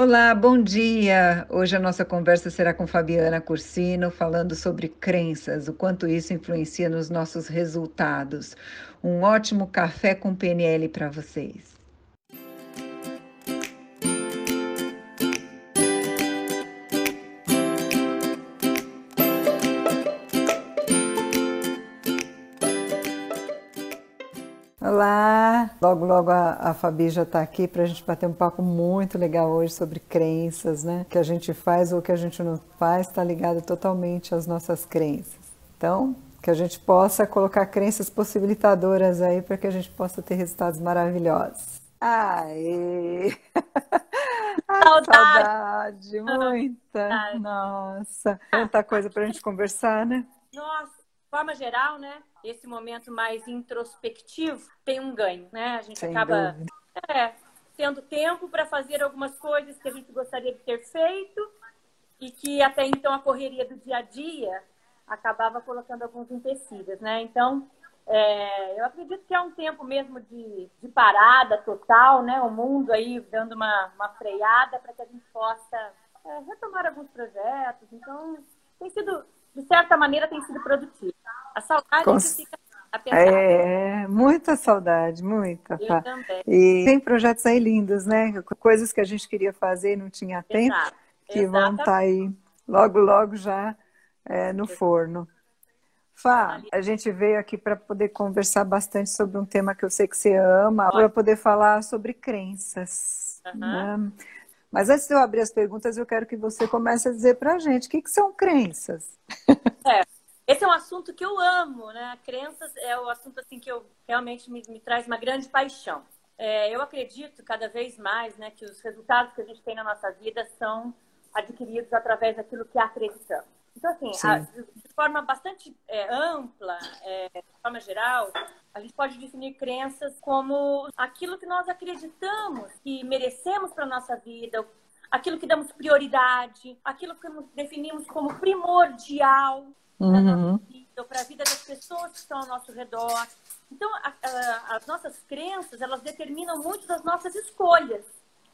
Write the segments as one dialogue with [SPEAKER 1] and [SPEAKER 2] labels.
[SPEAKER 1] Olá, bom dia! Hoje a nossa conversa será com Fabiana Cursino, falando sobre crenças, o quanto isso influencia nos nossos resultados. Um ótimo café com PNL para vocês. Logo, logo a, a Fabi já está aqui para a gente bater um papo muito legal hoje sobre crenças, né? O que a gente faz ou o que a gente não faz está ligado totalmente às nossas crenças. Então, que a gente possa colocar crenças possibilitadoras aí para que a gente possa ter resultados maravilhosos. Aê!
[SPEAKER 2] Saudade.
[SPEAKER 1] saudade, muita. Nossa, muita coisa para a gente conversar, né?
[SPEAKER 2] Nossa, forma geral, né? esse momento mais introspectivo tem um ganho, né? A gente
[SPEAKER 1] Sem
[SPEAKER 2] acaba é, tendo tempo para fazer algumas coisas que a gente gostaria de ter feito e que até então a correria do dia a dia acabava colocando alguns empecilhos, né? Então, é, eu acredito que é um tempo mesmo de, de, parada total, né? O mundo aí dando uma, uma freada para que a gente possa é, retomar alguns projetos. Então, tem sido, de certa maneira, tem sido produtivo. A saudade Com... que fica a pensar.
[SPEAKER 1] É, muita saudade, muita.
[SPEAKER 2] Eu
[SPEAKER 1] tá?
[SPEAKER 2] também.
[SPEAKER 1] E tem projetos aí lindos, né? Coisas que a gente queria fazer e não tinha tempo,
[SPEAKER 2] Exato.
[SPEAKER 1] que vão estar tá aí logo, logo já é, no forno. Fá, a gente veio aqui para poder conversar bastante sobre um tema que eu sei que você ama, para poder falar sobre crenças.
[SPEAKER 2] Uhum.
[SPEAKER 1] Né? Mas antes de eu abrir as perguntas, eu quero que você comece a dizer para a gente o que, que são crenças.
[SPEAKER 2] É, esse é um assunto que eu amo, né? Crenças é o assunto assim que eu realmente me, me traz uma grande paixão. É, eu acredito cada vez mais, né, que os resultados que a gente tem na nossa vida são adquiridos através daquilo que acreditamos. Então, assim, a, de forma bastante é, ampla, é, de forma geral, a gente pode definir crenças como aquilo que nós acreditamos que merecemos para a nossa vida, aquilo que damos prioridade, aquilo que definimos como primordial
[SPEAKER 1] uhum.
[SPEAKER 2] para a vida das pessoas que estão ao nosso redor. Então, a, a, as nossas crenças, elas determinam muito das nossas escolhas,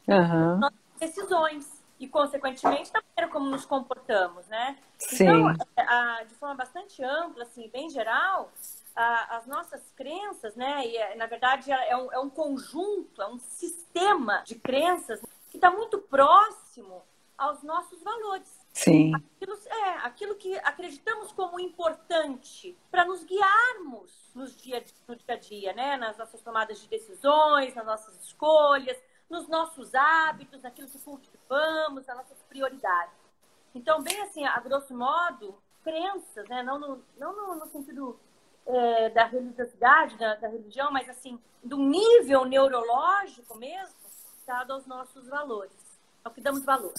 [SPEAKER 1] uhum.
[SPEAKER 2] das nossas decisões e, consequentemente, da maneira como nos comportamos, né?
[SPEAKER 1] Sim.
[SPEAKER 2] Então, a, de forma bastante ampla, assim, bem geral, as nossas crenças, né? E, é, na verdade, é um, é um conjunto, é um sistema de crenças que está muito próximo aos nossos valores.
[SPEAKER 1] Sim.
[SPEAKER 2] Aquilo, é, aquilo que acreditamos como importante para nos guiarmos nos dia, no dia a dia, né? Nas nossas tomadas de decisões, nas nossas escolhas, nos nossos hábitos, naquilo que cultivamos, nas nossas prioridades. Então, bem assim, a grosso modo, crenças, né? Não no, não no, no sentido é, da religiosidade, da, da, religião, mas assim, do nível neurológico mesmo, dado aos nossos valores, ao que damos valor.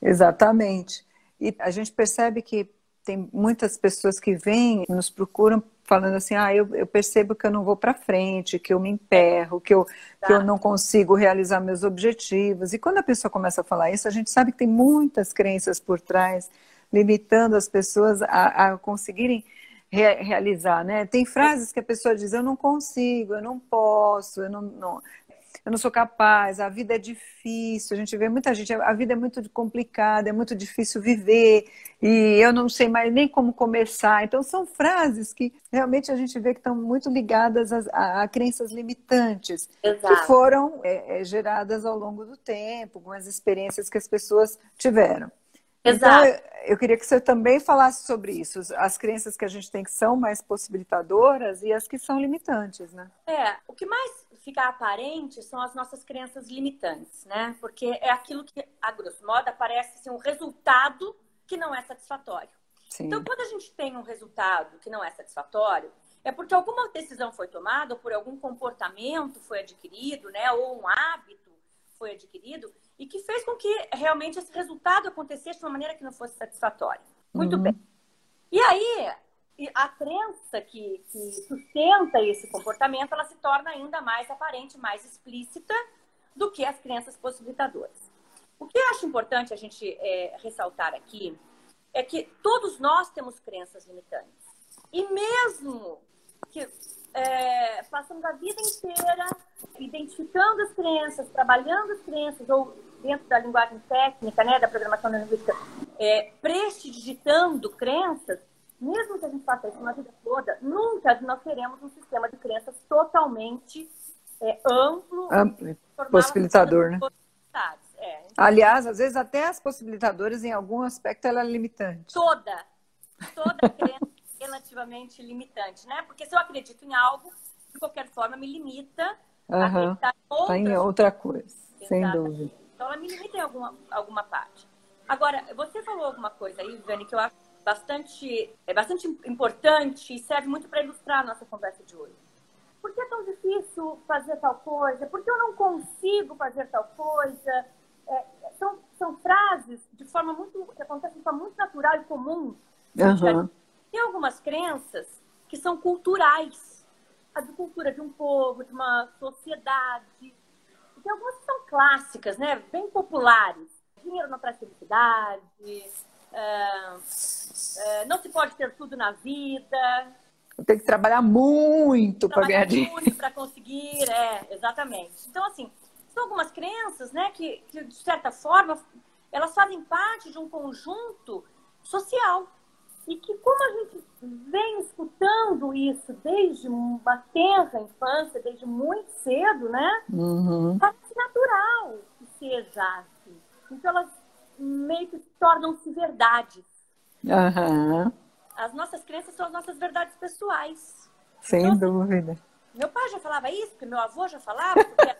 [SPEAKER 1] Exatamente. E a gente percebe que tem muitas pessoas que vêm e nos procuram falando assim, ah, eu, eu percebo que eu não vou para frente, que eu me emperro, que eu, tá. que eu não consigo realizar meus objetivos. E quando a pessoa começa a falar isso, a gente sabe que tem muitas crenças por trás, limitando as pessoas a, a conseguirem re, realizar, né? Tem frases que a pessoa diz, eu não consigo, eu não posso, eu não, não eu não sou capaz, a vida é difícil, a gente vê muita gente, a vida é muito complicada, é muito difícil viver, e eu não sei mais nem como começar. Então, são frases que realmente a gente vê que estão muito ligadas a, a, a crenças limitantes,
[SPEAKER 2] Exato.
[SPEAKER 1] que foram é, é, geradas ao longo do tempo, com as experiências que as pessoas tiveram.
[SPEAKER 2] Exato.
[SPEAKER 1] Então, eu queria que você também falasse sobre isso, as crenças que a gente tem que são mais possibilitadoras e as que são limitantes, né?
[SPEAKER 2] É, o que mais fica aparente são as nossas crenças limitantes, né? Porque é aquilo que, a grosso modo, aparece assim, um resultado que não é satisfatório.
[SPEAKER 1] Sim.
[SPEAKER 2] Então, quando a gente tem um resultado que não é satisfatório, é porque alguma decisão foi tomada, ou por algum comportamento foi adquirido, né? Ou um hábito foi adquirido, e que fez com que realmente esse resultado acontecesse de uma maneira que não fosse satisfatória. Muito
[SPEAKER 1] uhum.
[SPEAKER 2] bem. E aí, a crença que, que, sustenta esse comportamento, ela se torna ainda mais aparente, mais explícita do que as crenças possibilitadoras. O que eu acho importante a gente é, ressaltar aqui é que todos nós temos crenças limitantes. E mesmo que é, passamos a vida inteira identificando as crenças, trabalhando as crenças, ou dentro da linguagem técnica, né, da programação linguística, é, prestidigitando crenças, mesmo que a gente faça isso na vida toda, nunca nós teremos um sistema de crenças totalmente é, amplo,
[SPEAKER 1] amplo possibilitador, né? É. Aliás, às vezes até as possibilitadoras, em algum aspecto, ela é limitante.
[SPEAKER 2] Toda, toda crença é relativamente limitante, né? Porque se eu acredito em algo, de qualquer forma, me limita
[SPEAKER 1] uhum. a acreditar em, outras... tá em outra coisa, sem dúvida.
[SPEAKER 2] Então, ela me limita em alguma, alguma parte. Agora, você falou alguma coisa aí, Vani, que eu acho bastante, é bastante importante e serve muito para ilustrar a nossa conversa de hoje. Por que é tão difícil fazer tal coisa? Por que eu não consigo fazer tal coisa? É, são, são frases de forma muito que acontecem de forma muito natural e comum.
[SPEAKER 1] Uhum.
[SPEAKER 2] Tem algumas crenças que são culturais, a de cultura de um povo, de uma sociedade. E tem algumas que são clássicas, né? Bem populares. Dinheiro não traz felicidade. Uh, uh, não se pode ter tudo na vida.
[SPEAKER 1] Tem que trabalhar muito para ganhar dinheiro.
[SPEAKER 2] muito para conseguir, é, exatamente. Então, assim, são algumas crenças, né, que, que, de certa forma, elas fazem parte de um conjunto social. E que, como a gente vem escutando isso desde uma tenra infância, desde muito cedo, né?
[SPEAKER 1] Uhum.
[SPEAKER 2] Parece natural que seja assim. Então, elas meio que tornam-se verdades.
[SPEAKER 1] Uhum.
[SPEAKER 2] As nossas crenças são as nossas verdades pessoais.
[SPEAKER 1] Sem então, dúvida.
[SPEAKER 2] Meu pai já falava isso, porque meu avô já falava. Porque,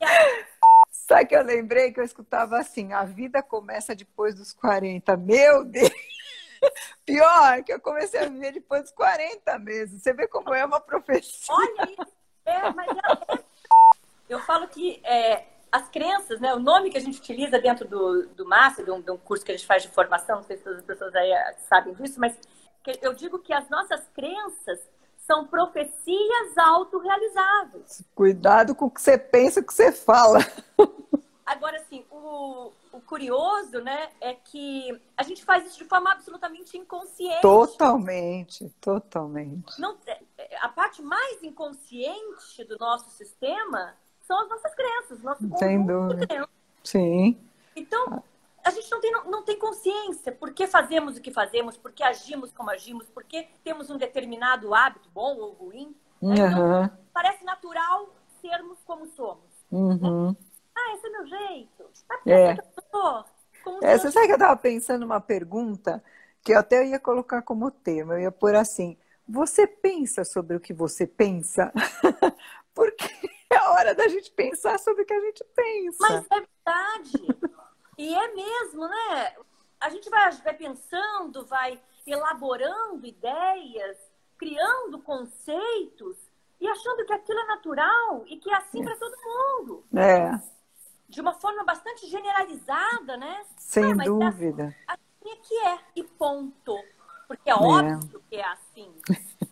[SPEAKER 1] Sabe que eu lembrei que eu escutava assim: a vida começa depois dos 40. Meu Deus! Pior, que eu comecei a viver depois dos 40 mesmo. Você vê como é uma profecia.
[SPEAKER 2] Olha isso. É, mas é... eu falo que é, as crenças, né, o nome que a gente utiliza dentro do, do Master, de um, de um curso que a gente faz de formação, não sei se todas as pessoas aí sabem disso, mas eu digo que as nossas crenças são profecias autorrealizáveis.
[SPEAKER 1] Cuidado com o que você pensa, o que você fala.
[SPEAKER 2] Agora, assim, o, o curioso, né, é que a gente faz isso de forma absolutamente inconsciente.
[SPEAKER 1] Totalmente, totalmente.
[SPEAKER 2] Não, é, a parte mais inconsciente do nosso sistema são as nossas crenças, nosso Sem dúvida.
[SPEAKER 1] Sim.
[SPEAKER 2] Então, a gente não tem, não tem consciência por que fazemos o que fazemos, por que agimos como agimos, por que temos um determinado hábito, bom ou ruim.
[SPEAKER 1] Né? Então,
[SPEAKER 2] parece natural sermos como somos.
[SPEAKER 1] Uhum.
[SPEAKER 2] Né? Ah, esse é meu jeito. Ah,
[SPEAKER 1] é. é, você sabe que eu estava pensando uma pergunta que eu até ia colocar como tema. Eu ia pôr assim: você pensa sobre o que você pensa? Porque é hora da gente pensar sobre o que a gente pensa.
[SPEAKER 2] Mas é verdade. E é mesmo, né? A gente vai, vai pensando, vai elaborando ideias, criando conceitos e achando que aquilo é natural e que é assim para todo mundo.
[SPEAKER 1] É.
[SPEAKER 2] De uma forma bastante generalizada, né?
[SPEAKER 1] Sem Não, dúvida.
[SPEAKER 2] É assim é que é, e ponto. Porque é, é. óbvio que é assim.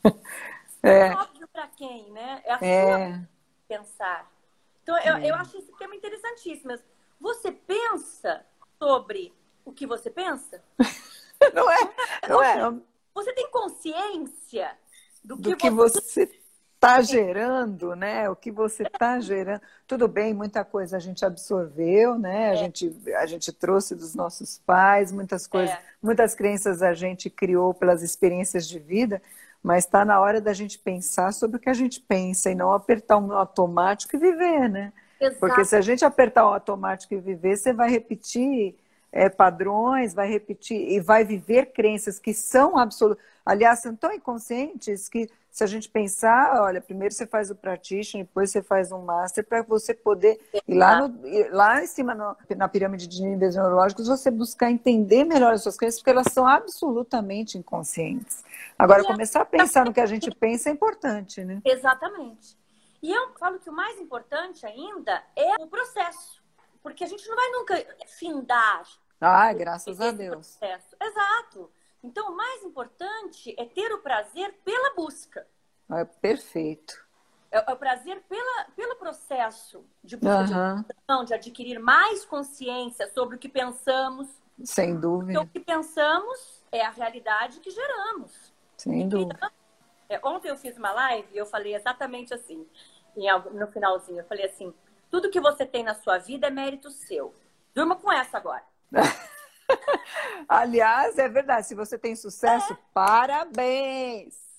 [SPEAKER 1] é.
[SPEAKER 2] é óbvio para quem, né? É a é. sua pensar. Então, eu, eu acho esse tema interessantíssimo. Você pensa sobre o que você pensa?
[SPEAKER 1] não é? Não é.
[SPEAKER 2] Você tem consciência do que,
[SPEAKER 1] do que você está gerando, né? O que você está gerando. Tudo bem, muita coisa a gente absorveu, né? A, é. gente, a gente trouxe dos nossos pais, muitas coisas, é. muitas crenças a gente criou pelas experiências de vida, mas está na hora da gente pensar sobre o que a gente pensa e não apertar um automático e viver, né? Exato. Porque se a gente apertar o automático e viver, você vai repetir é, padrões, vai repetir e vai viver crenças que são absolutas. Aliás, são tão inconscientes que se a gente pensar, olha, primeiro você faz o practitioner, depois você faz um master para você poder ir lá, no, lá em cima no, na pirâmide de níveis neurológicos, você buscar entender melhor as suas crenças, porque elas são absolutamente inconscientes. Agora, começar a pensar no que a gente pensa é importante, né?
[SPEAKER 2] Exatamente. E eu falo que o mais importante ainda é o processo. Porque a gente não vai nunca findar.
[SPEAKER 1] Ah, graças a Deus.
[SPEAKER 2] Processo. Exato. Então, o mais importante é ter o prazer pela busca.
[SPEAKER 1] É perfeito.
[SPEAKER 2] É, é o prazer pela, pelo processo de busca uhum. de, de adquirir mais consciência sobre o que pensamos.
[SPEAKER 1] Sem dúvida.
[SPEAKER 2] Porque o que pensamos é a realidade que geramos.
[SPEAKER 1] Sem dúvida.
[SPEAKER 2] É, ontem eu fiz uma live e eu falei exatamente assim, no finalzinho. Eu falei assim: tudo que você tem na sua vida é mérito seu. Durma com essa agora.
[SPEAKER 1] Aliás, é verdade. Se você tem sucesso, é. parabéns.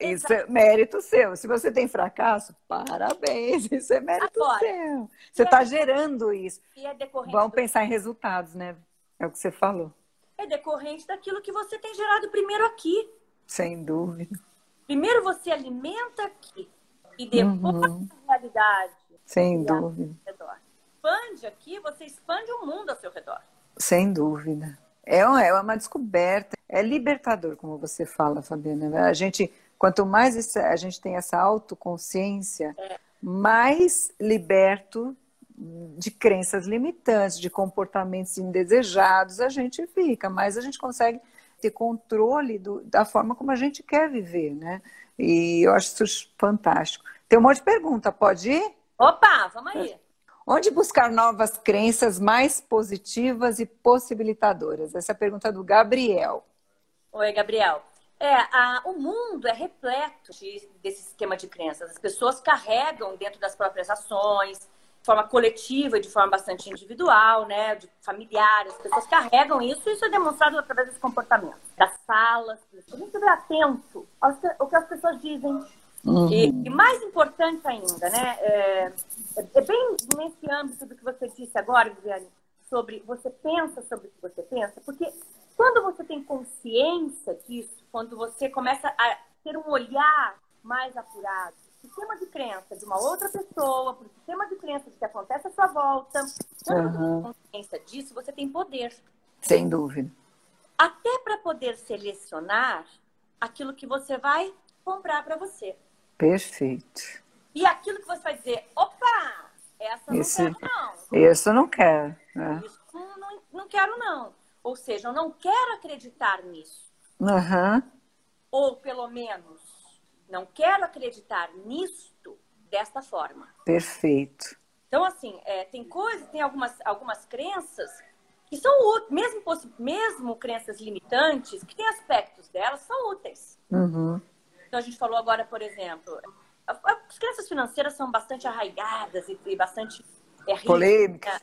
[SPEAKER 1] Isso é mérito seu. Se você tem fracasso, parabéns. Isso é mérito Agora, seu. Você está é gerando isso.
[SPEAKER 2] É
[SPEAKER 1] Vamos do... pensar em resultados, né? É o que você falou.
[SPEAKER 2] É decorrente daquilo que você tem gerado primeiro aqui.
[SPEAKER 1] Sem dúvida.
[SPEAKER 2] Primeiro você alimenta aqui. E depois uhum. a realidade.
[SPEAKER 1] Sem dúvida.
[SPEAKER 2] Expande aqui, você expande o mundo ao seu redor.
[SPEAKER 1] Sem dúvida. É uma, é uma descoberta. É libertador, como você fala, Fabiana. A gente Quanto mais a gente tem essa autoconsciência, mais liberto de crenças limitantes, de comportamentos indesejados a gente fica, mais a gente consegue ter controle do, da forma como a gente quer viver, né? E eu acho isso fantástico. Tem um monte de pergunta, pode ir?
[SPEAKER 2] Opa, vamos aí.
[SPEAKER 1] Onde buscar novas crenças mais positivas e possibilitadoras? Essa é a pergunta do Gabriel.
[SPEAKER 2] Oi, Gabriel. É, a, o mundo é repleto de, desse sistema de crenças. As pessoas carregam dentro das próprias ações, de forma coletiva e de forma bastante individual, né, de familiares. As pessoas carregam isso e isso é demonstrado através desse comportamento. Das falas. A gente deve atento ao que as pessoas dizem. Uhum. E, e, mais importante ainda, né, é, é, bem nesse âmbito do que você disse agora, Viviane, sobre você pensa sobre o que você pensa, porque quando você tem consciência disso, quando você começa a ter um olhar mais apurado, sistema de crença de uma outra pessoa, por sistema de crença de que acontece à sua volta, quando uhum. você tem consciência disso, você tem poder.
[SPEAKER 1] Sem dúvida.
[SPEAKER 2] Até para poder selecionar aquilo que você vai comprar para você.
[SPEAKER 1] Perfeito.
[SPEAKER 2] E aquilo que você vai dizer, opa, essa não Esse, quero não.
[SPEAKER 1] Isso eu não quero. Né?
[SPEAKER 2] Isso não, não, quero não. Ou seja, eu não quero acreditar nisso.
[SPEAKER 1] Uhum.
[SPEAKER 2] Ou, pelo menos, não quero acreditar nisto desta forma.
[SPEAKER 1] Perfeito.
[SPEAKER 2] Então, assim, é, tem coisas, tem algumas, algumas crenças que são úteis, mesmo, mesmo crenças limitantes, que têm aspectos delas, são úteis.
[SPEAKER 1] Uhum.
[SPEAKER 2] Então, a gente falou agora, por exemplo, as crenças financeiras são bastante arraigadas e, e bastante
[SPEAKER 1] é, polêmicas.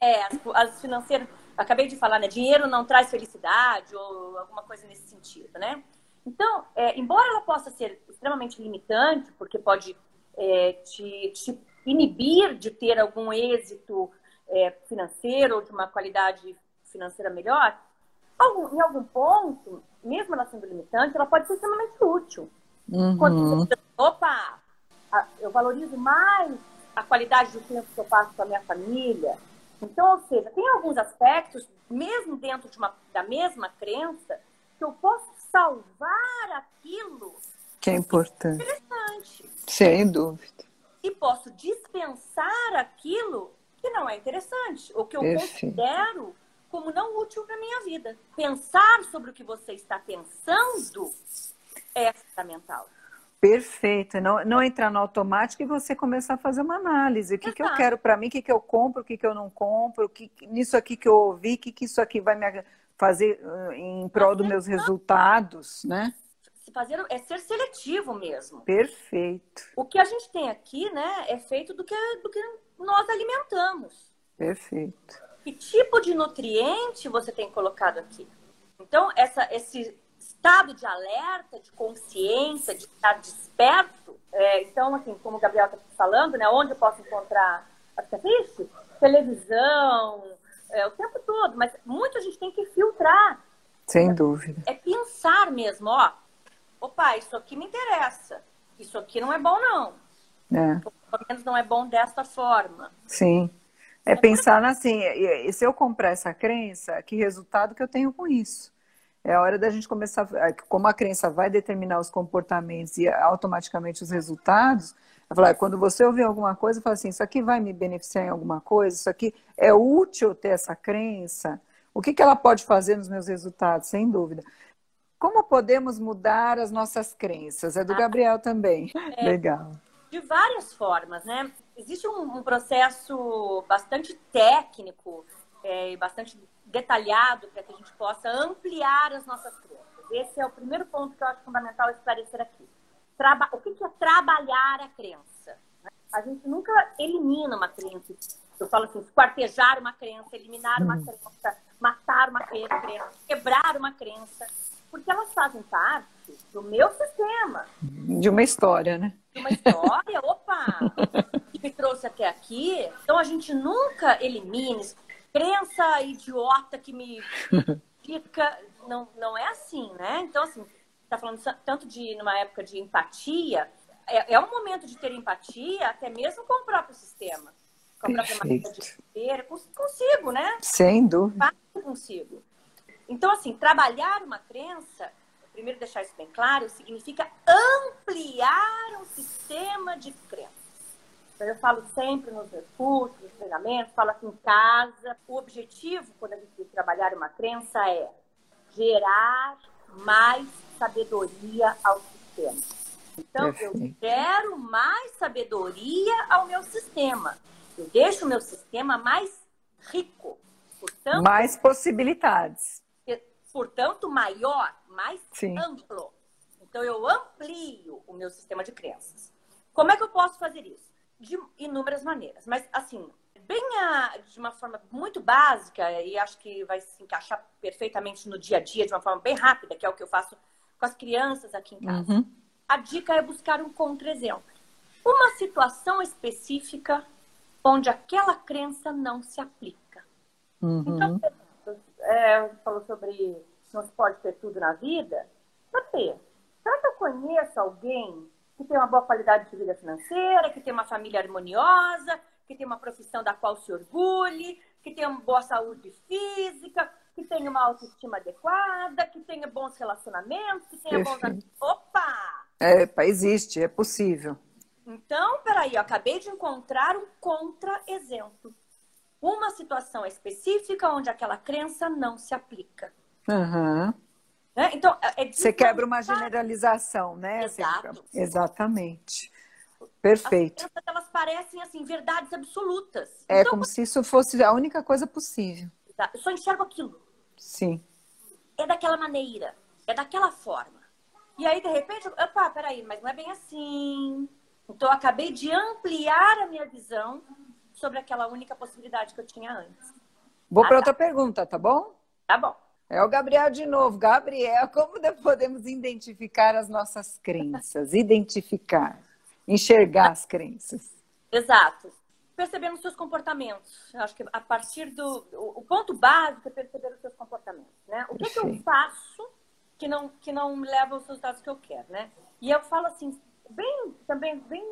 [SPEAKER 2] É, as, as financeiras acabei de falar, né? Dinheiro não traz felicidade ou alguma coisa nesse sentido, né? Então, é, embora ela possa ser extremamente limitante, porque pode é, te, te, inibir de ter algum êxito é, financeiro ou de uma qualidade financeira melhor, algum, em algum ponto, mesmo ela sendo limitante, ela pode ser extremamente útil.
[SPEAKER 1] Uhum. Quando
[SPEAKER 2] você, opa, eu valorizo mais a qualidade do tempo que eu passo com a minha família, então, ou seja, tem alguns aspectos, mesmo dentro de uma, da mesma crença, que eu posso salvar aquilo
[SPEAKER 1] que é importante.
[SPEAKER 2] interessante.
[SPEAKER 1] Sem dúvida.
[SPEAKER 2] E posso dispensar aquilo que não é interessante, ou que eu Perfeito. considero como não útil para minha vida. Pensar sobre o que você está pensando é fundamental.
[SPEAKER 1] Perfeito. Não, não entrar no automático e você começar a fazer uma análise. O que, que eu quero para mim, o que, que eu compro, o que, que eu não compro, o que, nisso aqui que eu ouvi, o que, que isso aqui vai me fazer em prol dos meus resultados, né?
[SPEAKER 2] Fazer, é ser seletivo mesmo.
[SPEAKER 1] Perfeito.
[SPEAKER 2] O que a gente tem aqui, né, é feito do que, do que nós alimentamos.
[SPEAKER 1] Perfeito.
[SPEAKER 2] Que tipo de nutriente você tem colocado aqui? Então, essa, esse estado de alerta, de consciência, de estar desperto. É, então, assim, como o Gabriel está falando, né, onde eu posso encontrar assiste? Televisão, é, o tempo todo, mas muito a gente tem que filtrar.
[SPEAKER 1] Sem dúvida.
[SPEAKER 2] É pensar mesmo, ó, opa, isso aqui me interessa, isso aqui não é bom não.
[SPEAKER 1] É.
[SPEAKER 2] Pelo menos não é bom desta forma.
[SPEAKER 1] Sim. É, pensar assim, e se eu comprar essa crença, que resultado que eu tenho com isso? É a hora da gente começar, é, como a crença vai determinar os comportamentos e automaticamente os resultados, falar, quando você ouvir alguma coisa, fala assim, isso aqui vai me beneficiar em alguma coisa, isso aqui é útil ter essa crença, o que, que ela pode fazer nos meus resultados, sem dúvida. Como podemos mudar as nossas crenças? É do ah, Gabriel também. É, Legal.
[SPEAKER 2] De várias formas, né? Existe um, um processo bastante técnico é, e bastante detalhado para que a gente possa ampliar as nossas crenças. Esse é o primeiro ponto que eu acho fundamental esclarecer aqui. traba... o que, que é trabalhar a crença? A gente nunca elimina uma crença. Eu falo assim, esquartejar uma crença, eliminar uma uhum. crença, matar uma crença, quebrar uma crença, porque elas fazem parte do meu sistema.
[SPEAKER 1] De uma história, né?
[SPEAKER 2] De uma história, opa! que me trouxe até aqui. Então a gente nunca elimina crença idiota que me fica. Não, não é assim, né? Então, assim, tá falando tanto de numa época de empatia. É, é um momento de ter empatia, até mesmo com o próprio sistema. Com a própria maneira de viver. Consigo, né?
[SPEAKER 1] Sem dúvida.
[SPEAKER 2] Consigo. Então, assim, trabalhar uma crença, primeiro deixar isso bem claro, significa ampliar um sistema de crenças. Então, eu falo sempre nos meus cursos, nos treinamentos, falo aqui em casa. O objetivo, quando a gente trabalhar uma crença, é gerar mais sabedoria ao sistema. Então, eu quero mais sabedoria ao meu sistema. Eu deixo o meu sistema mais rico.
[SPEAKER 1] Portanto, mais possibilidades
[SPEAKER 2] portanto, maior, mais Sim. amplo. Então, eu amplio o meu sistema de crenças. Como é que eu posso fazer isso? De inúmeras maneiras. Mas, assim, bem a, de uma forma muito básica, e acho que vai se encaixar perfeitamente no dia a dia, de uma forma bem rápida, que é o que eu faço com as crianças aqui em casa. Uhum. A dica é buscar um contra-exemplo. Uma situação específica onde aquela crença não se aplica. Uhum. Então, é, falou sobre não se pode ter tudo na vida. Cadê? Será que eu conheço alguém que tem uma boa qualidade de vida financeira, que tem uma família harmoniosa, que tem uma profissão da qual se orgulhe, que tem uma boa saúde física, que tenha uma autoestima adequada, que tenha bons relacionamentos, que tenha Perfeito. bons. Opa!
[SPEAKER 1] É, existe, é possível.
[SPEAKER 2] Então, peraí, eu acabei de encontrar um contra-exemplo uma situação específica onde aquela crença não se aplica.
[SPEAKER 1] Uhum.
[SPEAKER 2] Né? Então,
[SPEAKER 1] é Você quebra uma generalização, né?
[SPEAKER 2] Exato.
[SPEAKER 1] Exatamente. Perfeito.
[SPEAKER 2] As crenças, elas parecem, assim, verdades absolutas.
[SPEAKER 1] É então, como se isso fosse a única coisa possível.
[SPEAKER 2] Eu só enxergo aquilo.
[SPEAKER 1] Sim.
[SPEAKER 2] É daquela maneira. É daquela forma. E aí, de repente, opa, peraí, mas não é bem assim. Então, eu acabei de ampliar a minha visão sobre aquela única possibilidade que eu tinha antes.
[SPEAKER 1] Vou para ah, outra tá. pergunta, tá bom?
[SPEAKER 2] Tá bom.
[SPEAKER 1] É o Gabriel de novo. Gabriel, como podemos identificar as nossas crenças? Identificar, enxergar as crenças.
[SPEAKER 2] Exato. Percebendo os seus comportamentos. Eu acho que a partir do. O ponto básico é perceber os seus comportamentos. Né? O que, que eu faço que não, que não me leva aos resultados que eu quero, né? E eu falo assim, bem, também bem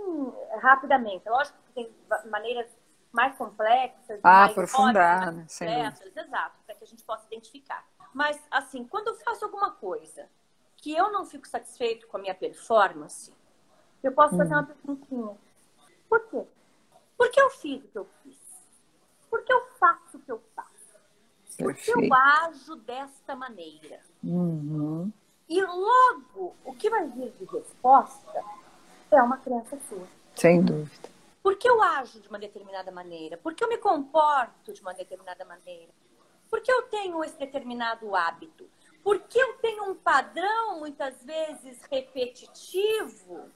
[SPEAKER 2] rapidamente. Lógico que tem maneiras mais complexas,
[SPEAKER 1] ah,
[SPEAKER 2] mais
[SPEAKER 1] aprofundar, né?
[SPEAKER 2] complexas, exato, para que a gente possa identificar. Mas, assim, quando eu faço alguma coisa que eu não fico satisfeito com a minha performance, eu posso fazer uma perguntinha. Por quê? Por que eu fiz o que eu fiz? Por que eu faço o que eu faço? Por que eu ajo desta maneira?
[SPEAKER 1] Uhum.
[SPEAKER 2] E logo, o que vai vir de resposta é uma crença sua.
[SPEAKER 1] Sem dúvida.
[SPEAKER 2] Por que eu ajo de uma determinada maneira? Por que eu me comporto de uma determinada maneira? Por que eu tenho esse determinado hábito? Por que eu tenho um padrão, muitas vezes, repetitivo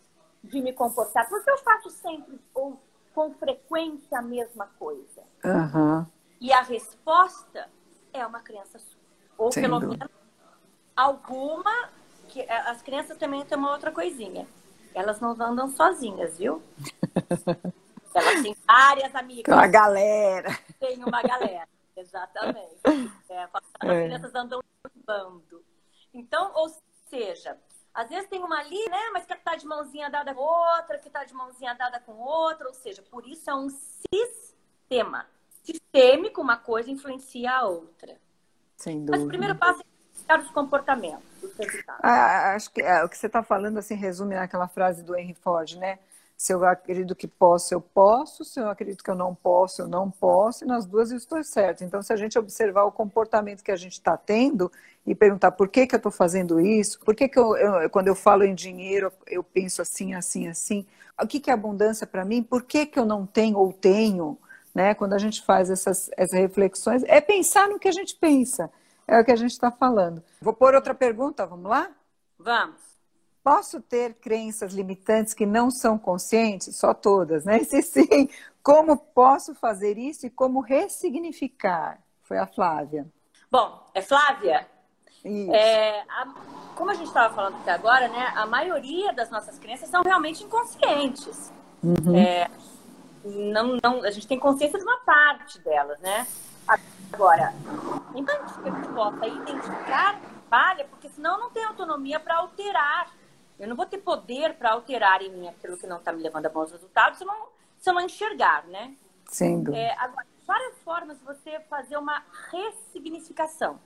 [SPEAKER 2] de me comportar? Por que eu faço sempre ou com frequência a mesma coisa?
[SPEAKER 1] Uhum.
[SPEAKER 2] E a resposta é uma crença sua. Ou Sem pelo menos alguma. que eh, As crianças também têm uma outra coisinha. Elas não andam sozinhas, viu? Ela tem várias amigas.
[SPEAKER 1] Uma galera.
[SPEAKER 2] Tem uma galera, exatamente. É, as é. crianças andam em bando. Então, ou seja, às vezes tem uma ali, né? Mas que está de mãozinha dada com outra, que está de mãozinha dada com outra. Ou seja, por isso é um sistema. Sistêmico, uma coisa influencia a outra.
[SPEAKER 1] Sem dúvida. Mas
[SPEAKER 2] o primeiro passo é identificar os comportamentos, os
[SPEAKER 1] resultados. Ah, acho que é, o que você está falando assim resume naquela frase do Henry Ford, né? Se eu acredito que posso, eu posso. Se eu acredito que eu não posso, eu não posso. E nas duas eu estou certo. Então, se a gente observar o comportamento que a gente está tendo e perguntar por que, que eu estou fazendo isso, por que, que eu, eu, quando eu falo em dinheiro, eu penso assim, assim, assim. O que, que é abundância para mim? Por que, que eu não tenho ou tenho? Né? Quando a gente faz essas, essas reflexões, é pensar no que a gente pensa. É o que a gente está falando. Vou pôr outra pergunta, vamos lá?
[SPEAKER 2] Vamos.
[SPEAKER 1] Posso ter crenças limitantes que não são conscientes? Só todas, né? Se sim, como posso fazer isso e como ressignificar? Foi a Flávia.
[SPEAKER 2] Bom, é Flávia? É, a, como a gente estava falando até agora, né? A maioria das nossas crenças são realmente inconscientes. Uhum. É, não, não, a gente tem consciência de uma parte delas, né? Agora, enquanto a gente possa identificar, falha, porque senão não tenho autonomia para alterar. Eu não vou ter poder para alterar em mim aquilo que não está me levando a bons resultados se eu não, se eu não enxergar, né?
[SPEAKER 1] Sem dúvida.
[SPEAKER 2] É, agora, várias formas de você fazer uma ressignificação.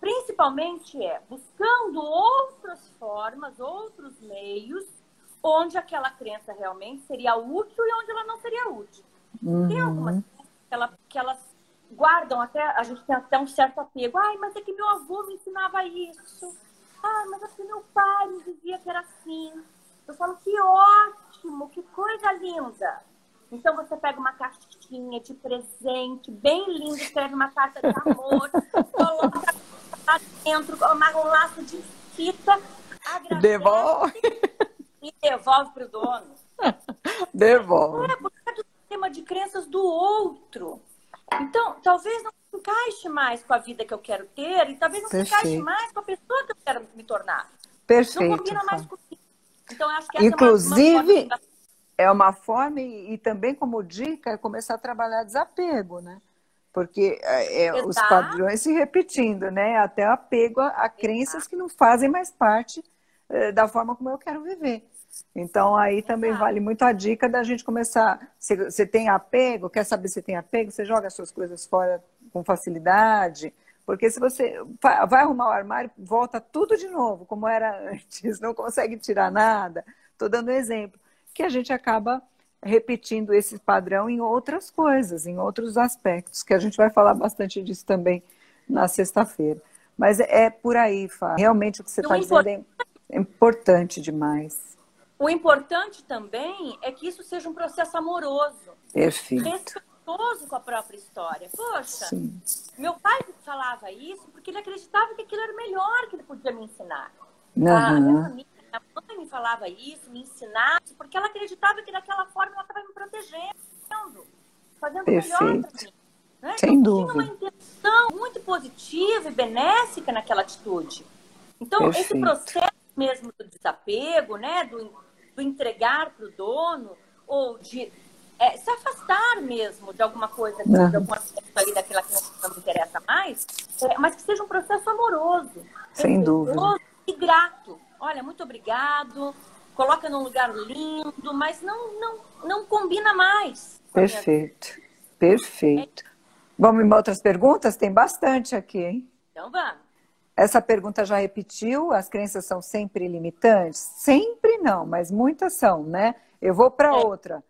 [SPEAKER 2] Principalmente é buscando outras formas, outros meios, onde aquela crença realmente seria útil e onde ela não seria útil. Uhum. Tem algumas que, ela, que elas guardam até, a gente tem até um certo apego. Ai, mas é que meu avô me ensinava isso. Ah, mas que meu pai me dizia que era assim. Eu falo, que ótimo, que coisa linda. Então você pega uma caixinha de presente, bem linda, escreve uma carta de amor, coloca lá dentro, amarra um laço de fita, agradece
[SPEAKER 1] devolve.
[SPEAKER 2] e devolve para o dono.
[SPEAKER 1] Devolve.
[SPEAKER 2] É, é do sistema de crenças do outro. Então, talvez não se encaixe mais com a vida que eu quero ter e talvez não Perfeito. se encaixe mais com a pessoa que eu quero me tornar.
[SPEAKER 1] Perfeito.
[SPEAKER 2] Não combina mais comigo. Então, acho que
[SPEAKER 1] Inclusive,
[SPEAKER 2] é uma, uma
[SPEAKER 1] é uma forma e, e, também como dica é começar a trabalhar desapego, né? Porque é, é os padrões se repetindo, né? Até apego a, a crenças que não fazem mais parte é, da forma como eu quero viver. Então, aí também vale muito a dica da gente começar. Você tem apego, quer saber se tem apego? Você joga as suas coisas fora com facilidade. Porque se você vai arrumar o armário, volta tudo de novo, como era antes, não consegue tirar nada. Estou dando um exemplo. Que a gente acaba repetindo esse padrão em outras coisas, em outros aspectos, que a gente vai falar bastante disso também na sexta-feira. Mas é, é por aí, Fá. Realmente o que você está dizendo é importante demais.
[SPEAKER 2] O importante também é que isso seja um processo amoroso.
[SPEAKER 1] Perfeito.
[SPEAKER 2] Com a própria história. Poxa,
[SPEAKER 1] Sim.
[SPEAKER 2] meu pai falava isso porque ele acreditava que aquilo era o melhor que ele podia me ensinar.
[SPEAKER 1] Uhum. A
[SPEAKER 2] minha família, minha mãe me falava isso, me ensinava, porque ela acreditava que daquela forma ela estava me protegendo, fazendo
[SPEAKER 1] Perfeito.
[SPEAKER 2] melhor para mim. Né?
[SPEAKER 1] Sem
[SPEAKER 2] então,
[SPEAKER 1] dúvida.
[SPEAKER 2] Tinha uma intenção muito positiva e benéfica naquela atitude. Então,
[SPEAKER 1] Perfeito.
[SPEAKER 2] esse processo mesmo do desapego, né, do do entregar para o dono ou de é, se afastar mesmo de alguma coisa, de algum aspecto ali daquela que não me interessa mais, é, mas que seja um processo amoroso.
[SPEAKER 1] Sem dúvida.
[SPEAKER 2] E grato. Olha, muito obrigado. Coloca num lugar lindo, mas não, não, não combina mais.
[SPEAKER 1] Perfeito. Perfeito. Vamos em outras perguntas? Tem bastante aqui, hein?
[SPEAKER 2] Então vamos.
[SPEAKER 1] Essa pergunta já repetiu, as crenças são sempre limitantes? Sempre não, mas muitas são, né? Eu vou para é. outra.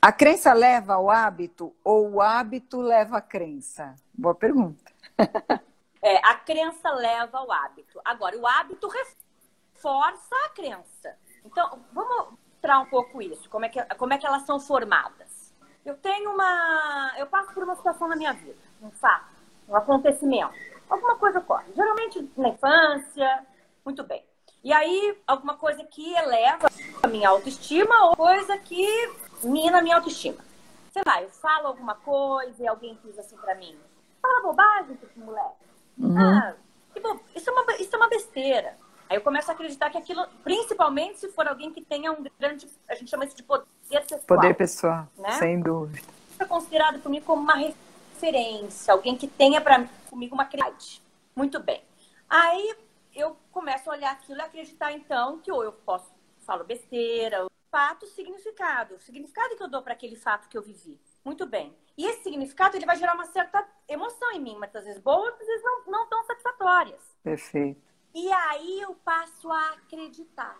[SPEAKER 1] A crença leva ao hábito ou o hábito leva à crença? Boa pergunta.
[SPEAKER 2] é, a crença leva ao hábito. Agora, o hábito reforça a crença. Então, vamos mostrar um pouco isso, como é que, como é que elas são formadas. Eu tenho uma. Eu passo por uma situação na minha vida, um fato, um acontecimento alguma coisa ocorre. Geralmente na infância, muito bem. E aí, alguma coisa que eleva a minha autoestima ou coisa que mina a minha autoestima. Sei lá, eu falo alguma coisa e alguém diz assim pra mim: fala bobagem, esse moleque. Uhum. Ah, bo... isso, é uma, isso é uma besteira. Aí eu começo a acreditar que aquilo, principalmente se for alguém que tenha um grande, a gente chama isso de poder pessoal.
[SPEAKER 1] Poder pessoal, né? sem dúvida.
[SPEAKER 2] É considerado por mim como uma referência, alguém que tenha para comigo uma criatividade. Muito bem. Aí eu começo a olhar aquilo e acreditar então que ou eu posso falo besteira, fato, significado, o significado que eu dou para aquele fato que eu vivi. Muito bem. E esse significado ele vai gerar uma certa emoção em mim, muitas vezes boas, às vezes não, não tão satisfatórias.
[SPEAKER 1] Perfeito.
[SPEAKER 2] E aí eu passo a acreditar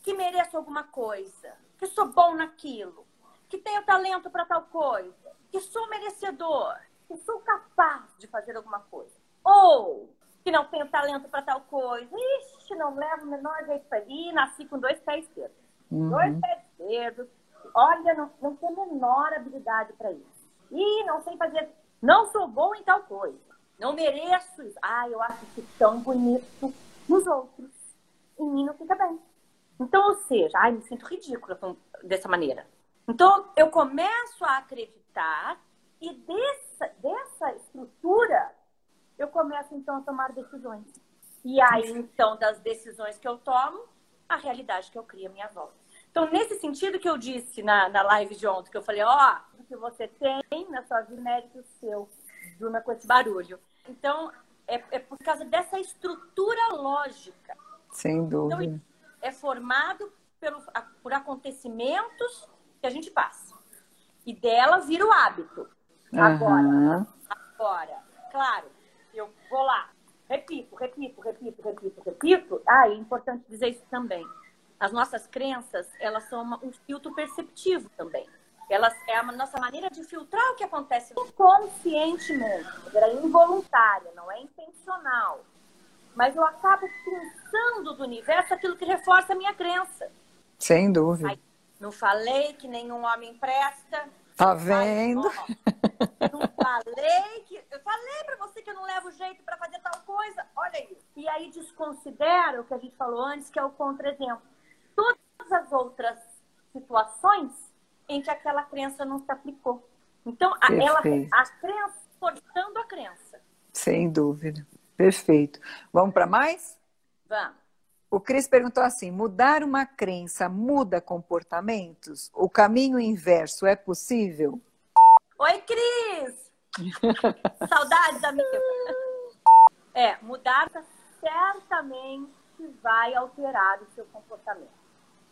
[SPEAKER 2] que mereço alguma coisa, que sou bom naquilo, que tenho talento para tal coisa, que sou merecedor, que sou capaz de fazer alguma coisa. Ou que não tenho talento para tal coisa. Ixi, não levo o menor jeito para ir, nasci com dois pés esquerdos. Uhum. Dois pés esquerdos. Olha, não, não tenho a menor habilidade para isso. E não sei fazer, não sou bom em tal coisa. Não mereço isso. Ah, eu acho que tão bonito nos outros. Em mim não fica bem. Então, ou seja, ai, me sinto ridícula dessa maneira. Então, eu começo a acreditar e dessa, dessa estrutura eu começo então a tomar decisões. E aí, então, das decisões que eu tomo, a realidade que eu crio a minha volta. Então, nesse sentido que eu disse na, na live de ontem, que eu falei, ó, oh, o que você tem na sua vida, mérito seu. Durma com esse barulho. Então, é, é, por causa dessa estrutura lógica.
[SPEAKER 1] Sem então, dúvida. Então,
[SPEAKER 2] é formado pelo, por acontecimentos que a gente passa. E dela vira o hábito. Agora, uhum. agora, claro, eu vou lá, repito, repito, repito, repito, repito. Ah, é importante dizer isso também. As nossas crenças, elas são uma, um filtro perceptivo também. Elas é a nossa maneira de filtrar o que acontece conscientemente. Ela é involuntária, não é intencional. Mas eu acabo pensando do universo aquilo que reforça a minha crença.
[SPEAKER 1] Sem dúvida. Aí,
[SPEAKER 2] não falei que nenhum homem presta.
[SPEAKER 1] Tá vendo?
[SPEAKER 2] Não falei que. Eu falei para você que eu não levo jeito para fazer tal coisa. Olha aí. E aí desconsidera o que a gente falou antes, que é o contra-exemplo. Todas as outras situações em que aquela crença não se aplicou. Então, a, ela, a crença forçando a crença.
[SPEAKER 1] Sem dúvida. Perfeito. Vamos para mais?
[SPEAKER 2] Vamos.
[SPEAKER 1] O Cris perguntou assim: mudar uma crença muda comportamentos? O caminho inverso é possível?
[SPEAKER 2] Oi, Cris! Saudades, amiga. É, mudar certamente vai alterar o seu comportamento.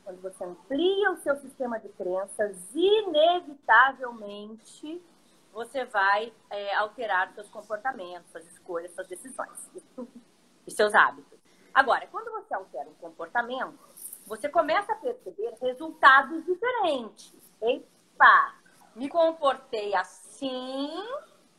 [SPEAKER 2] Quando você amplia o seu sistema de crenças, inevitavelmente você vai é, alterar seus comportamentos, suas escolhas, suas decisões e seus hábitos. Agora, quando você altera um comportamento, você começa a perceber resultados diferentes. Epa, me comportei assim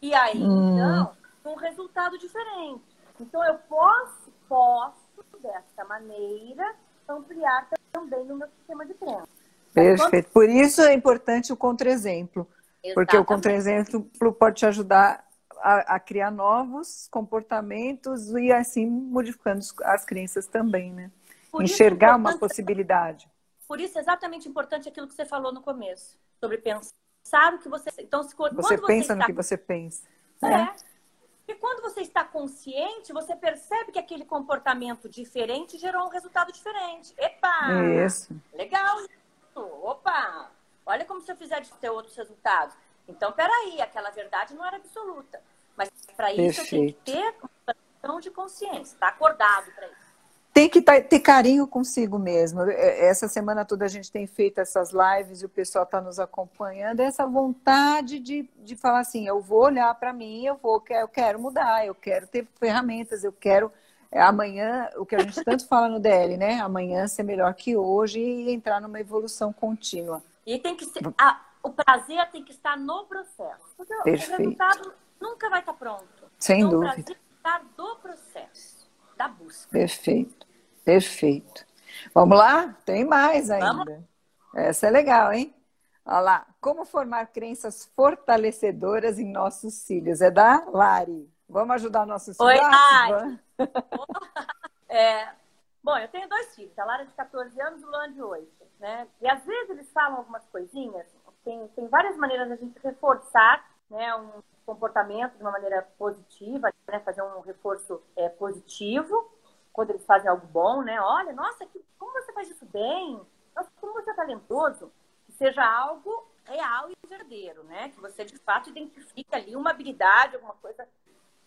[SPEAKER 2] e aí, hum. então, um resultado diferente. Então, eu posso, posso, dessa maneira, ampliar também no meu sistema de crença.
[SPEAKER 1] Perfeito. Por isso é importante o contra-exemplo. Porque o contra-exemplo pode te ajudar a, a, criar novos comportamentos e assim modificando as crenças também, né? Por é Enxergar uma possibilidade.
[SPEAKER 2] Por isso é exatamente importante aquilo que você falou no começo, sobre pensar o que você. Então, se,
[SPEAKER 1] você pensa você está... no que você pensa.
[SPEAKER 2] É. é. E quando você está consciente, você percebe que aquele comportamento diferente gerou um resultado diferente. Epa!
[SPEAKER 1] Isso.
[SPEAKER 2] Legal isso. Opa! Olha como se eu fizer de ter outros resultados. Então, peraí, aquela verdade não era absoluta. Mas para isso Perfeito. eu tenho que ter uma de consciência, estar tá acordado para isso.
[SPEAKER 1] Tem que tá, ter carinho consigo mesmo. É, essa semana toda a gente tem feito essas lives e o pessoal está nos acompanhando. Essa vontade de, de falar assim: eu vou olhar para mim, eu vou, eu quero mudar, eu quero ter ferramentas, eu quero é, amanhã, o que a gente tanto fala no DL, né? Amanhã ser melhor que hoje e entrar numa evolução contínua.
[SPEAKER 2] E tem que ser, a, o prazer tem que estar no processo. Porque Perfeito. o resultado nunca vai estar pronto.
[SPEAKER 1] Sem então, dúvida. O prazer
[SPEAKER 2] está do processo, da busca.
[SPEAKER 1] Perfeito. Perfeito. Vamos lá? Tem mais ainda. Vamos. Essa é legal, hein? Olha lá. Como formar crenças fortalecedoras em nossos filhos? É da Lari. Vamos ajudar nossos
[SPEAKER 2] filhos? Oi, Lari. é, bom, eu tenho dois filhos. A Lara de 14 anos e o Luan de 8 né? E às vezes eles falam algumas coisinhas, tem, tem várias maneiras de a gente reforçar né, um comportamento de uma maneira positiva, né, fazer um reforço é, positivo quando eles fazem algo bom, né? Olha, nossa, que, como você faz isso bem? Nossa, como você é talentoso. Que seja algo real e verdadeiro, né? Que você de fato identifique ali uma habilidade, alguma coisa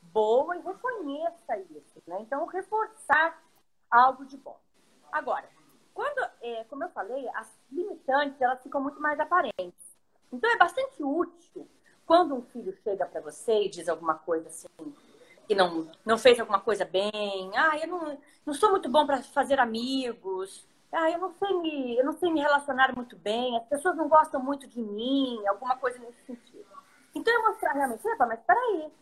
[SPEAKER 2] boa e reconheça isso, né? Então, reforçar algo de bom. Agora, quando, é, como eu falei, as limitantes elas ficam muito mais aparentes. Então é bastante útil quando um filho chega para você e diz alguma coisa assim, que não, não fez alguma coisa bem, ah, eu não, não sou muito bom para fazer amigos, ah, eu não sei me, eu não sei me relacionar muito bem, as pessoas não gostam muito de mim, alguma coisa nesse sentido. Então eu mostrar realmente, mas peraí,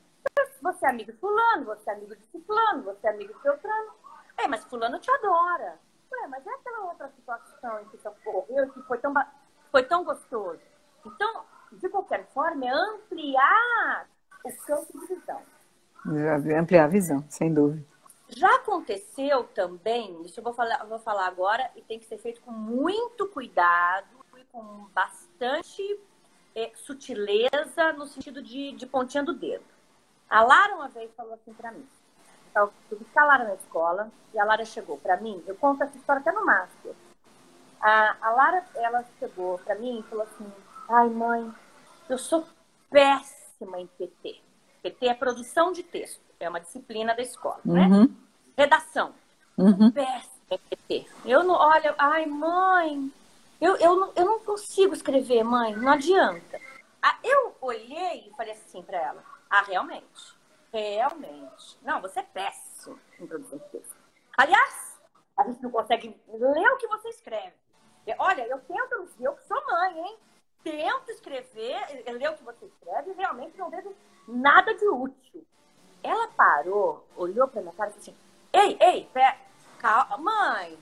[SPEAKER 2] você é amigo de fulano, você é amigo de ciclano, você é amigo de Beltrano. É, mas fulano te adora. Ué, mas é aquela outra situação em que ocorreu que foi tão, foi tão gostoso. Então, de qualquer forma, é ampliar o campo de visão.
[SPEAKER 1] Ampliar a visão, sem dúvida.
[SPEAKER 2] Já aconteceu também, isso eu vou falar, vou falar agora, e tem que ser feito com muito cuidado e com bastante é, sutileza no sentido de, de pontinha do dedo. A Lara uma vez falou assim para mim. Eu fui a Lara na escola e a Lara chegou para mim. Eu conto essa história até no Master. A, a Lara, ela chegou para mim e falou assim: Ai, mãe, eu sou péssima em PT. PT é produção de texto, é uma disciplina da escola, né? uhum. Redação. Uhum. Péssima em PT. Eu não, olha, ai, mãe, eu, eu, não, eu não consigo escrever, mãe, não adianta. Ah, eu olhei e falei assim para ela: Ah, realmente, realmente. Não, você é péssimo em produção de texto. Aliás, a gente não consegue ler o que você escreve. Olha, eu tento, eu sou mãe, hein? Tento escrever, ler o que você escreve e realmente não vejo nada de útil. Ela parou, olhou para minha cara e disse assim: Ei, ei, pé, calma, mãe,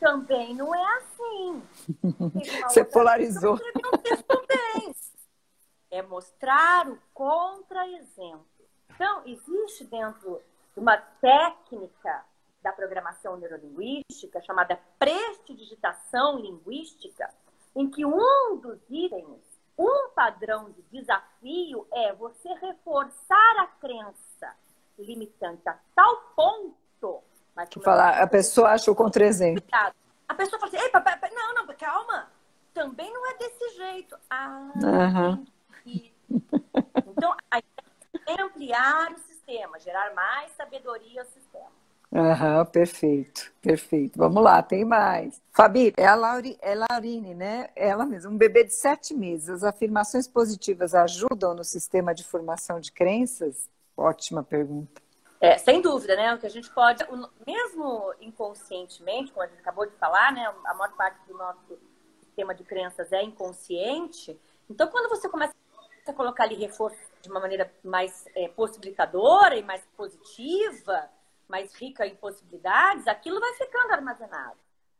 [SPEAKER 2] também não é assim.
[SPEAKER 1] Você polarizou.
[SPEAKER 2] Um. É mostrar o contra-exemplo. Então, existe dentro de uma técnica da programação neurolinguística chamada prestidigitação linguística, em que um dos itens, um padrão de desafio é você reforçar a crença limitante a tal ponto.
[SPEAKER 1] Mas falar, a pessoa acha o contra-exemplo.
[SPEAKER 2] A pessoa fala assim, Ei, papai, não, não, calma, também não é desse jeito. Ah, uhum. Então, a é ampliar o sistema, gerar mais sabedoria ao sistema.
[SPEAKER 1] Aham, perfeito, perfeito. Vamos lá, tem mais. Fabi, é a Lauri, é Laurine, né? Ela mesma, um bebê de sete meses. As afirmações positivas ajudam no sistema de formação de crenças? Ótima pergunta.
[SPEAKER 2] É, sem dúvida, né? O que a gente pode, mesmo inconscientemente, como a gente acabou de falar, né? A maior parte do nosso sistema de crenças é inconsciente. Então, quando você começa a colocar ali reforço de uma maneira mais é, possibilitadora e mais positiva, mais rica em possibilidades, aquilo vai ficando armazenado.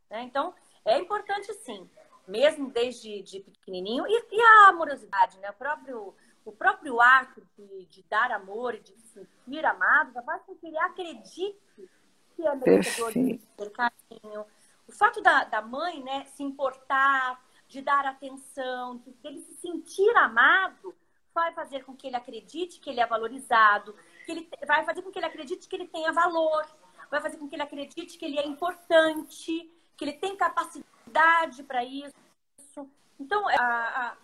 [SPEAKER 2] Né? Então, é importante sim, mesmo desde de pequenininho, e, e a amorosidade, né? o, próprio, o próprio ato de, de dar amor e de se sentir amado já faz com que ele acredite que é merecedor de ter carinho. O fato da, da mãe né, se importar, de dar atenção, de ele se sentir amado, vai fazer com que ele acredite que ele é valorizado, que ele vai fazer com que ele acredite que ele tenha valor, vai fazer com que ele acredite que ele é importante, que ele tem capacidade para isso. Então, a, a,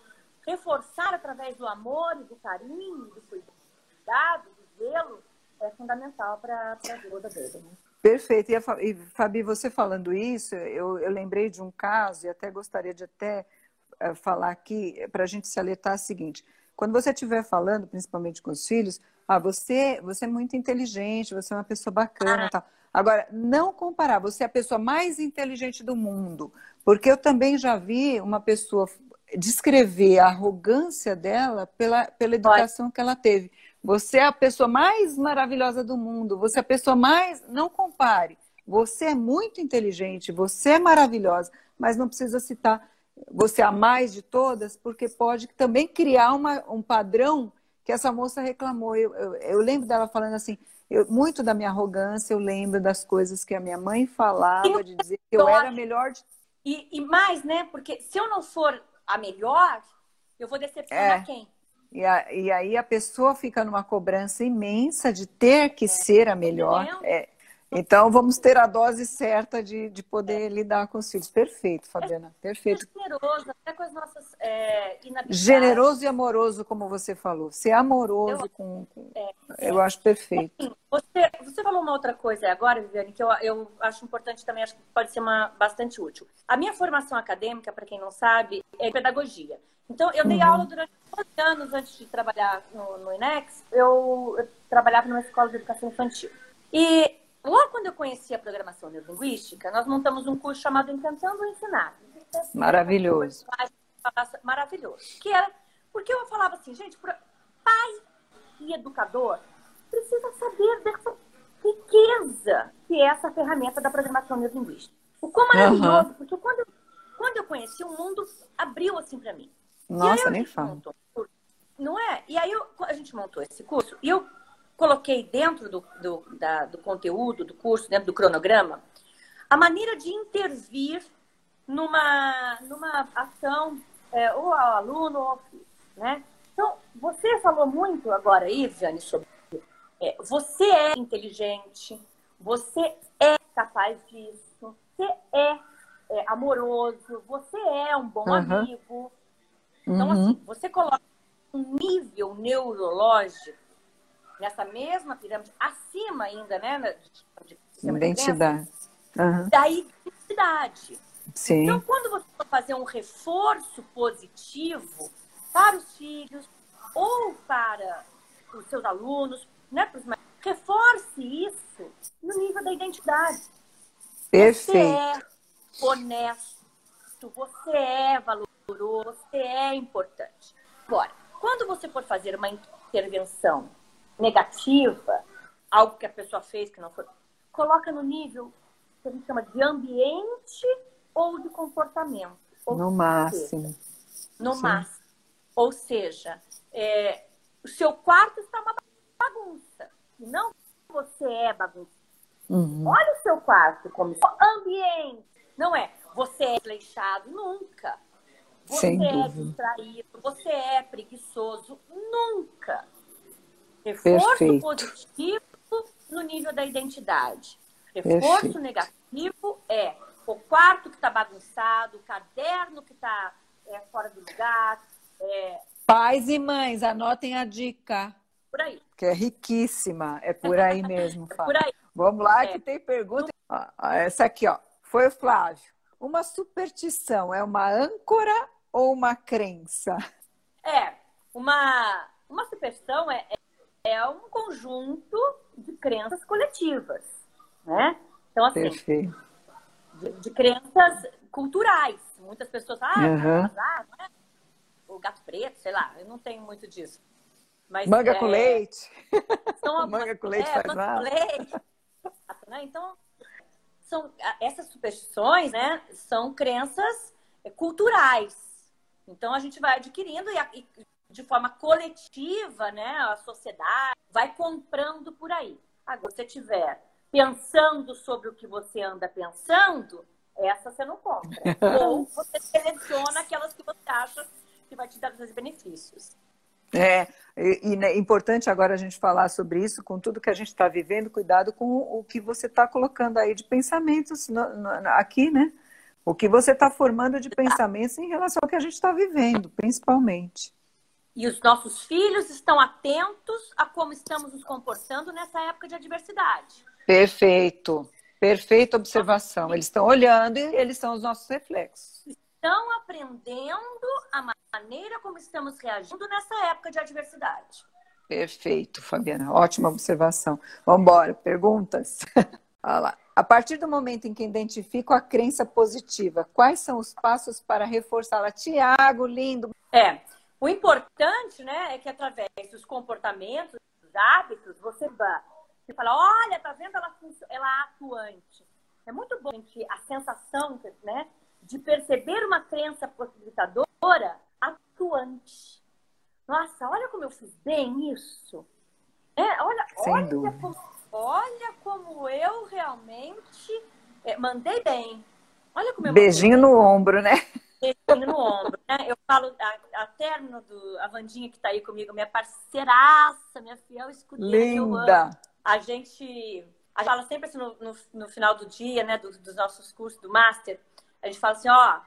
[SPEAKER 2] reforçar através do amor do carinho, do cuidado, do zelo, é fundamental para a vida dele. Né?
[SPEAKER 1] Perfeito. E, a, e, Fabi, você falando isso, eu, eu lembrei de um caso e até gostaria de até uh, falar aqui para a gente se alertar o seguinte. Quando você estiver falando, principalmente com os filhos, ah, você, você é muito inteligente, você é uma pessoa bacana, ah. tal. Agora, não comparar, você é a pessoa mais inteligente do mundo, porque eu também já vi uma pessoa descrever a arrogância dela pela, pela educação que ela teve. Você é a pessoa mais maravilhosa do mundo, você é a pessoa mais. Não compare. Você é muito inteligente, você é maravilhosa, mas não precisa citar você a mais de todas, porque pode também criar uma, um padrão que essa moça reclamou. Eu, eu, eu lembro dela falando assim, eu, muito da minha arrogância, eu lembro das coisas que a minha mãe falava, de dizer que eu era melhor de...
[SPEAKER 2] E, e mais, né? Porque se eu não for a melhor, eu vou decepcionar é. quem?
[SPEAKER 1] E, a, e, aí a pessoa fica numa cobrança imensa de ter que é. ser a melhor. É, então, vamos ter a dose certa de, de poder é. lidar com os filhos. Perfeito, Fabiana. Perfeito.
[SPEAKER 2] Generoso, até com as nossas é,
[SPEAKER 1] Generoso e amoroso, como você falou. Ser amoroso eu, com. com é, eu acho perfeito.
[SPEAKER 2] Assim, você, você falou uma outra coisa agora, Viviane, que eu, eu acho importante também, acho que pode ser uma, bastante útil. A minha formação acadêmica, para quem não sabe, é pedagogia. Então, eu dei uhum. aula durante 12 anos antes de trabalhar no, no INEX. Eu, eu trabalhava numa escola de educação infantil. E Logo quando eu conheci a programação neurolinguística, nós montamos um curso chamado Encantando Ensinar.
[SPEAKER 1] Maravilhoso.
[SPEAKER 2] Maravilhoso. Que era porque eu falava assim, gente, pai e educador precisa saber dessa riqueza que é essa ferramenta da programação neurolinguística. O quão maravilhoso, uhum. porque quando eu, quando eu conheci, o mundo abriu assim para mim.
[SPEAKER 1] Nossa, nem fala.
[SPEAKER 2] Montou, não é? E aí eu, a gente montou esse curso e eu coloquei dentro do, do, da, do conteúdo do curso, dentro do cronograma, a maneira de intervir numa, numa ação, é, ou ao aluno, ou ao filho, né? Então, você falou muito agora aí, Jane, sobre é, você é inteligente, você é capaz disso, você é, é amoroso, você é um bom uhum. amigo. Então, uhum. assim, você coloca um nível neurológico nessa mesma pirâmide, acima ainda, né?
[SPEAKER 1] De, de identidade.
[SPEAKER 2] Uhum. Da identidade. Sim. Então, quando você for fazer um reforço positivo para os filhos ou para os seus alunos, né, para os mais, reforce isso no nível da identidade.
[SPEAKER 1] Perfeito.
[SPEAKER 2] Você é honesto, você é valoroso, você é importante. Agora, quando você for fazer uma intervenção negativa, algo que a pessoa fez que não foi, coloca no nível que a gente chama de ambiente ou de comportamento.
[SPEAKER 1] no máximo.
[SPEAKER 2] no Sim. máximo. Ou seja, é, o seu quarto está uma bagunça. E não você é bagunça. Uhum. Olha o seu quarto como ambiente. Não é você é desleixado, nunca. Você Sem é dúvida. distraído, você é preguiçoso, nunca. Reforço Perfeito. positivo no nível da identidade. Reforço Perfeito. negativo é o quarto que está bagunçado, o caderno que está é, fora do lugar. É...
[SPEAKER 1] Pais e mães, anotem a dica.
[SPEAKER 2] Por aí.
[SPEAKER 1] Que é riquíssima. É por aí mesmo, é por aí. Vamos lá, é. que tem pergunta. essa aqui, ó. Foi o Flávio. Uma superstição é uma âncora ou uma crença?
[SPEAKER 2] É, uma, uma superstição é, é um conjunto de crenças coletivas, né? Então, assim, Perfeito de, de crenças culturais. Muitas pessoas falam, ah, uhum. ah, não é? o gato preto, sei lá, eu não tenho muito disso.
[SPEAKER 1] Mas, manga é, com leite. Algumas, manga com leite é, faz mal. Leite.
[SPEAKER 2] Né? Então, são, essas superstições né, são crenças é, culturais. Então, a gente vai adquirindo e, e de forma coletiva, né, a sociedade vai comprando por aí. Agora, se você tiver pensando sobre o que você anda pensando, essa você não compra. Ou você seleciona aquelas que você acha que vai te dar os benefícios.
[SPEAKER 1] É, e, é importante agora a gente falar sobre isso, com tudo que a gente está vivendo, cuidado com o que você está colocando aí de pensamentos no, no, aqui, né? O que você está formando de pensamentos em relação ao que a gente está vivendo, principalmente.
[SPEAKER 2] E os nossos filhos estão atentos a como estamos nos comportando nessa época de adversidade.
[SPEAKER 1] Perfeito. Perfeita observação. Eles estão olhando e eles são os nossos reflexos.
[SPEAKER 2] Estão aprendendo a maneira como estamos reagindo nessa época de adversidade.
[SPEAKER 1] Perfeito, Fabiana. Ótima observação. Vamos embora. Perguntas? Olha lá. A partir do momento em que identifico a crença positiva, quais são os passos para reforçá-la? Tiago, lindo.
[SPEAKER 2] É. O importante, né, é que através dos comportamentos, dos hábitos, você você fala, olha, tá vendo ela, ela atuante. É muito bom a sensação né, de perceber uma crença possibilitadora atuante. Nossa, olha como eu fiz bem isso. É, olha, olha, como, olha como eu realmente é, mandei bem. Olha como eu
[SPEAKER 1] Beijinho no ombro, né?
[SPEAKER 2] Beijinho no ombro, né? Eu falo, a, a término do. A Vandinha que tá aí comigo, minha parceiraça, minha fiel escudeira.
[SPEAKER 1] Linda!
[SPEAKER 2] a gente, a gente fala sempre assim no, no, no final do dia, né, dos, dos, nossos cursos do Master, a gente fala assim, ó,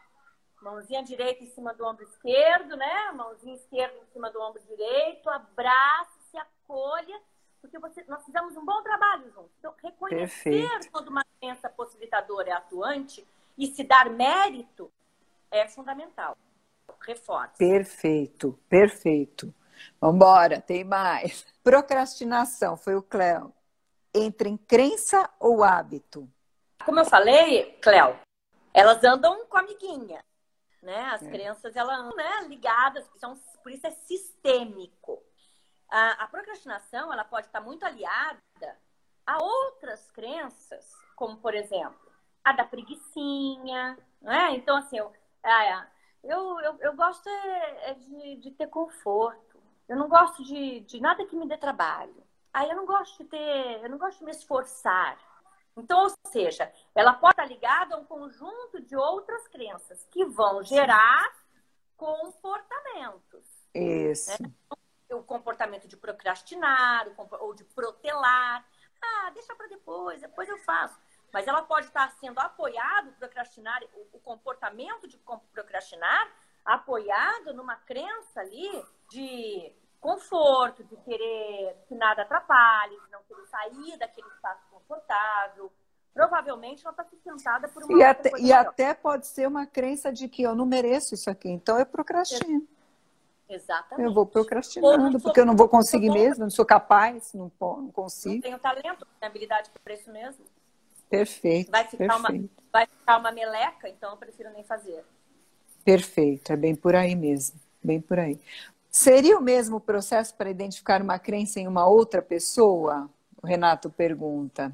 [SPEAKER 2] mãozinha direita em cima do ombro esquerdo, né, mãozinha esquerda em cima do ombro direito, abraça, se acolha, porque você, nós fizemos um bom trabalho juntos. Então, reconhecer Perfeito. quando uma crença possibilitadora é atuante e se dar mérito é fundamental. Reforça.
[SPEAKER 1] Perfeito, perfeito. Vambora, tem mais. Procrastinação, foi o Cléo. Entra em crença ou hábito?
[SPEAKER 2] Como eu falei, Cléo, elas andam com a amiguinha. Né? As é. crenças, elas andam né, ligadas, são, por isso é sistêmico. A, a procrastinação, ela pode estar muito aliada a outras crenças, como, por exemplo, a da preguiçinha, né? Então, assim, eu, eu, eu, eu gosto é, é de, de ter conforto. Eu não gosto de, de nada que me dê trabalho. Aí eu não gosto de ter, eu não gosto de me esforçar. Então, ou seja, ela pode estar ligada a um conjunto de outras crenças que vão gerar comportamentos.
[SPEAKER 1] Isso.
[SPEAKER 2] Né? O comportamento de procrastinar ou de protelar. Ah, deixa para depois, depois eu faço. Mas ela pode estar sendo apoiado, procrastinar, o comportamento de procrastinar, apoiado numa crença ali de conforto, de querer que nada atrapalhe, de não querer sair daquele espaço confortável. Provavelmente ela está sustentada por uma.
[SPEAKER 1] E, até, e até, pode ser uma crença de que eu não mereço isso aqui, então eu procrastino.
[SPEAKER 2] Exatamente.
[SPEAKER 1] Eu vou procrastinando, porque eu não vou conseguir mesmo, não sou capaz, não, não consigo. Não
[SPEAKER 2] tenho talento, não tenho habilidade para isso mesmo.
[SPEAKER 1] Perfeito.
[SPEAKER 2] Vai ficar,
[SPEAKER 1] perfeito.
[SPEAKER 2] Uma, vai ficar uma meleca, então eu prefiro nem fazer.
[SPEAKER 1] Perfeito, é bem por aí mesmo, bem por aí. Seria o mesmo processo para identificar uma crença em uma outra pessoa? O Renato pergunta.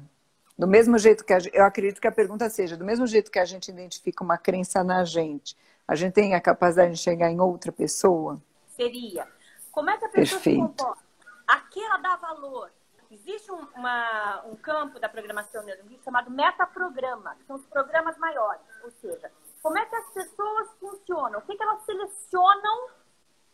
[SPEAKER 1] Do mesmo jeito que a, eu acredito que a pergunta seja, do mesmo jeito que a gente identifica uma crença na gente, a gente tem a capacidade de chegar em outra pessoa?
[SPEAKER 2] Seria. Como é que a pessoa Perfeito. se comporta? Aqui ela dá valor. Existe um, uma, um campo da programação neurolinguística chamado metaprograma, que são os programas maiores. Ou seja, como é que as pessoas funcionam? O que, que elas selecionam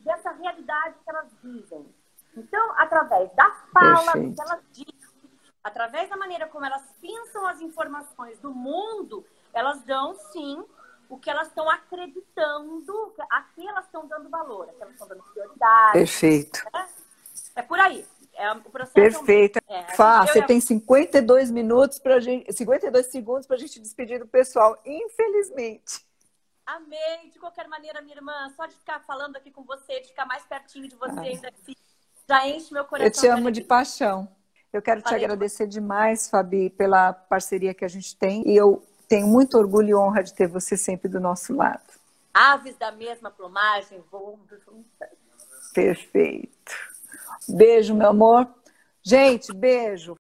[SPEAKER 2] dessa realidade que elas vivem. Então, através das falas que elas dizem, através da maneira como elas pensam as informações do mundo, elas dão sim o que elas estão acreditando, a que elas estão dando valor, a que elas estão dando prioridade.
[SPEAKER 1] Perfeito.
[SPEAKER 2] Né? É por aí. É, o processo
[SPEAKER 1] Perfeito. É, Fá, você tem 52 minutos para gente, 52 segundos para a gente despedir do pessoal, infelizmente.
[SPEAKER 2] Amei. De qualquer maneira, minha irmã, só de ficar falando aqui com você, de ficar mais pertinho de você, ah. ainda já enche meu coração.
[SPEAKER 1] Eu te amo de paixão. Eu quero te agradecer demais, Fabi, pela parceria que a gente tem. E eu tenho muito orgulho e honra de ter você sempre do nosso lado.
[SPEAKER 2] Aves da mesma plumagem voam juntas.
[SPEAKER 1] Perfeito. Beijo, meu amor. Gente, beijo.